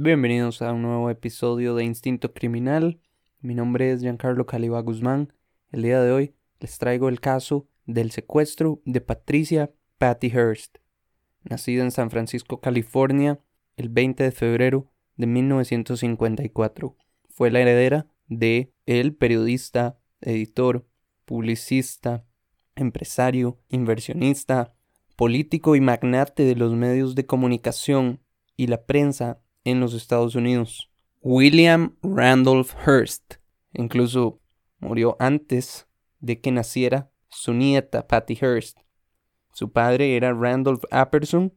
Bienvenidos a un nuevo episodio de Instinto Criminal. Mi nombre es Giancarlo Caliba Guzmán. El día de hoy les traigo el caso del secuestro de Patricia Patty Hearst, nacida en San Francisco, California, el 20 de febrero de 1954. Fue la heredera de el periodista, editor, publicista, empresario, inversionista, político y magnate de los medios de comunicación y la prensa en los Estados Unidos. William Randolph Hearst incluso murió antes de que naciera su nieta Patty Hearst. Su padre era Randolph Apperson,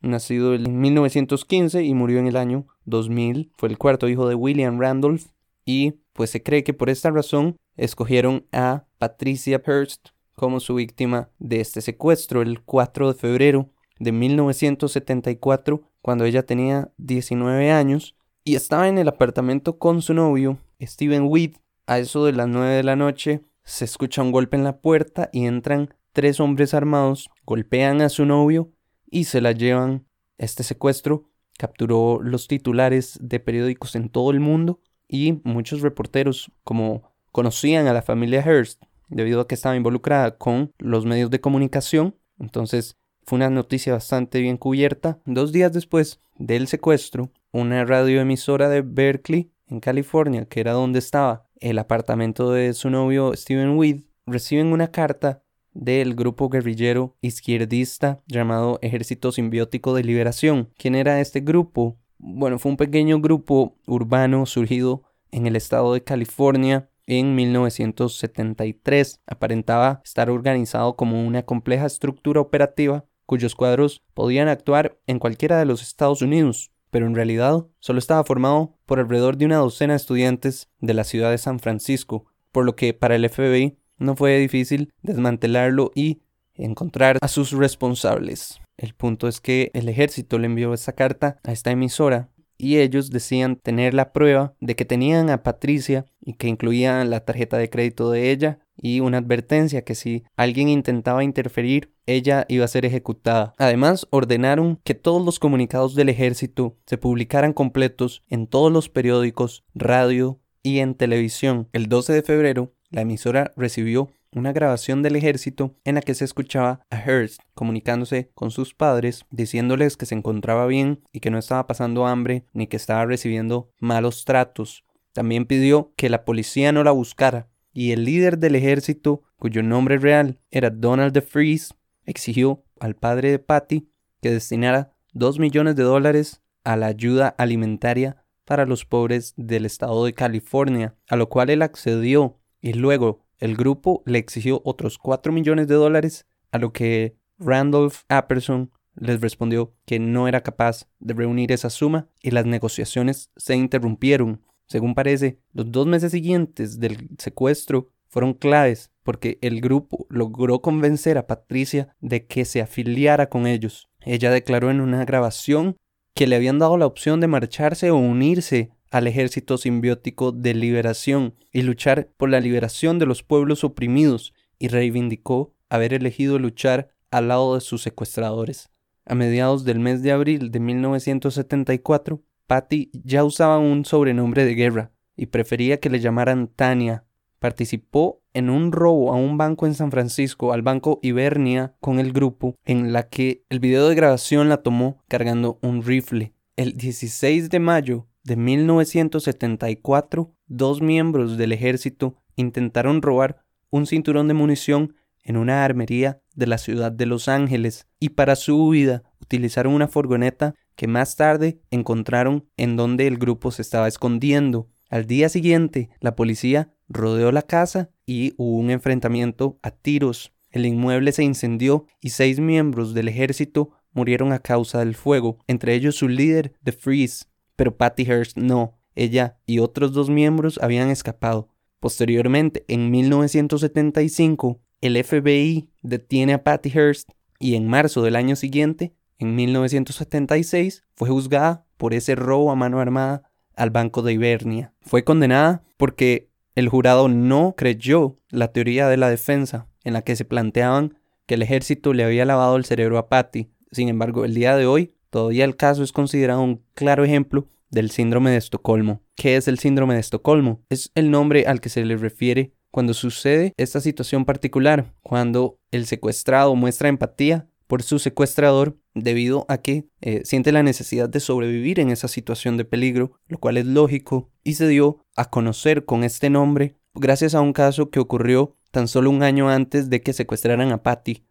nacido en 1915 y murió en el año 2000. Fue el cuarto hijo de William Randolph y pues se cree que por esta razón escogieron a Patricia Hearst como su víctima de este secuestro el 4 de febrero de 1974 cuando ella tenía 19 años y estaba en el apartamento con su novio, Steven Weed. A eso de las 9 de la noche se escucha un golpe en la puerta y entran tres hombres armados, golpean a su novio y se la llevan. Este secuestro capturó los titulares de periódicos en todo el mundo y muchos reporteros, como conocían a la familia Hearst, debido a que estaba involucrada con los medios de comunicación, entonces fue una noticia bastante bien cubierta. Dos días después del secuestro, una radioemisora de Berkeley, en California, que era donde estaba el apartamento de su novio Steven Weed, reciben una carta del grupo guerrillero izquierdista llamado Ejército Simbiótico de Liberación. ¿Quién era este grupo? Bueno, fue un pequeño grupo urbano surgido en el estado de California en 1973. Aparentaba estar organizado como una compleja estructura operativa cuyos cuadros podían actuar en cualquiera de los Estados Unidos, pero en realidad solo estaba formado por alrededor de una docena de estudiantes de la ciudad de San Francisco, por lo que para el FBI no fue difícil desmantelarlo y encontrar a sus responsables. El punto es que el ejército le envió esa carta a esta emisora y ellos decían tener la prueba de que tenían a Patricia y que incluían la tarjeta de crédito de ella y una advertencia que si alguien intentaba interferir, ella iba a ser ejecutada. Además, ordenaron que todos los comunicados del ejército se publicaran completos en todos los periódicos, radio y en televisión. El 12 de febrero, la emisora recibió una grabación del ejército en la que se escuchaba a Hearst comunicándose con sus padres, diciéndoles que se encontraba bien y que no estaba pasando hambre ni que estaba recibiendo malos tratos. También pidió que la policía no la buscara y el líder del ejército, cuyo nombre real era Donald DeFreeze, exigió al padre de Patty que destinara dos millones de dólares a la ayuda alimentaria para los pobres del estado de California, a lo cual él accedió y luego el grupo le exigió otros 4 millones de dólares, a lo que Randolph Apperson les respondió que no era capaz de reunir esa suma y las negociaciones se interrumpieron. Según parece, los dos meses siguientes del secuestro fueron claves porque el grupo logró convencer a Patricia de que se afiliara con ellos. Ella declaró en una grabación que le habían dado la opción de marcharse o unirse al ejército simbiótico de liberación y luchar por la liberación de los pueblos oprimidos y reivindicó haber elegido luchar al lado de sus secuestradores. A mediados del mes de abril de 1974, Patty ya usaba un sobrenombre de guerra y prefería que le llamaran Tania. Participó en un robo a un banco en San Francisco, al banco Ibernia, con el grupo, en la que el video de grabación la tomó cargando un rifle. El 16 de mayo de 1974, dos miembros del ejército intentaron robar un cinturón de munición en una armería de la ciudad de Los Ángeles y para su huida utilizaron una furgoneta que más tarde encontraron en donde el grupo se estaba escondiendo. Al día siguiente, la policía rodeó la casa y hubo un enfrentamiento a tiros. El inmueble se incendió y seis miembros del ejército murieron a causa del fuego, entre ellos su líder, The Freeze, pero Patty Hearst no. Ella y otros dos miembros habían escapado. Posteriormente, en 1975, el FBI detiene a Patty Hearst y en marzo del año siguiente, en 1976, fue juzgada por ese robo a mano armada al Banco de Ibernia. Fue condenada porque el jurado no creyó la teoría de la defensa en la que se planteaban que el ejército le había lavado el cerebro a Patty. Sin embargo, el día de hoy Todavía el caso es considerado un claro ejemplo del síndrome de Estocolmo. ¿Qué es el síndrome de Estocolmo? Es el nombre al que se le refiere cuando sucede esta situación particular, cuando el secuestrado muestra empatía por su secuestrador debido a que eh, siente la necesidad de sobrevivir en esa situación de peligro, lo cual es lógico, y se dio a conocer con este nombre gracias a un caso que ocurrió tan solo un año antes de que secuestraran a Patty.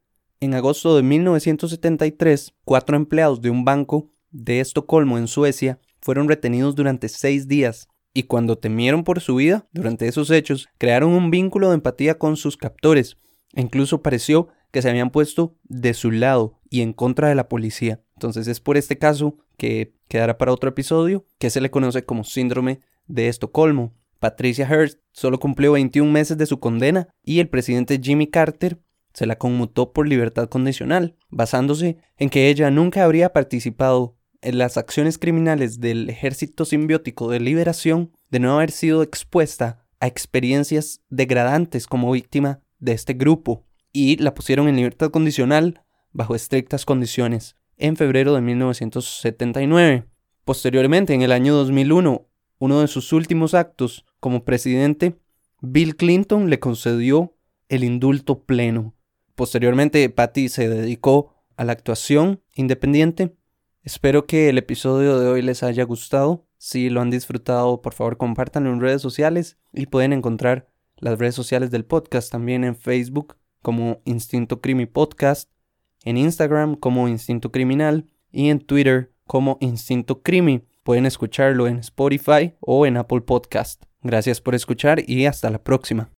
En agosto de 1973, cuatro empleados de un banco de Estocolmo, en Suecia, fueron retenidos durante seis días y cuando temieron por su vida durante esos hechos, crearon un vínculo de empatía con sus captores. E incluso pareció que se habían puesto de su lado y en contra de la policía. Entonces es por este caso que quedará para otro episodio, que se le conoce como síndrome de Estocolmo. Patricia Hearst solo cumplió 21 meses de su condena y el presidente Jimmy Carter se la conmutó por libertad condicional, basándose en que ella nunca habría participado en las acciones criminales del Ejército Simbiótico de Liberación de no haber sido expuesta a experiencias degradantes como víctima de este grupo y la pusieron en libertad condicional bajo estrictas condiciones en febrero de 1979. Posteriormente, en el año 2001, uno de sus últimos actos como presidente, Bill Clinton le concedió el indulto pleno. Posteriormente, Patty se dedicó a la actuación independiente. Espero que el episodio de hoy les haya gustado. Si lo han disfrutado, por favor compártanlo en redes sociales y pueden encontrar las redes sociales del podcast también en Facebook como Instinto Crimi Podcast, en Instagram como Instinto Criminal y en Twitter como Instinto Crimi. Pueden escucharlo en Spotify o en Apple Podcast. Gracias por escuchar y hasta la próxima.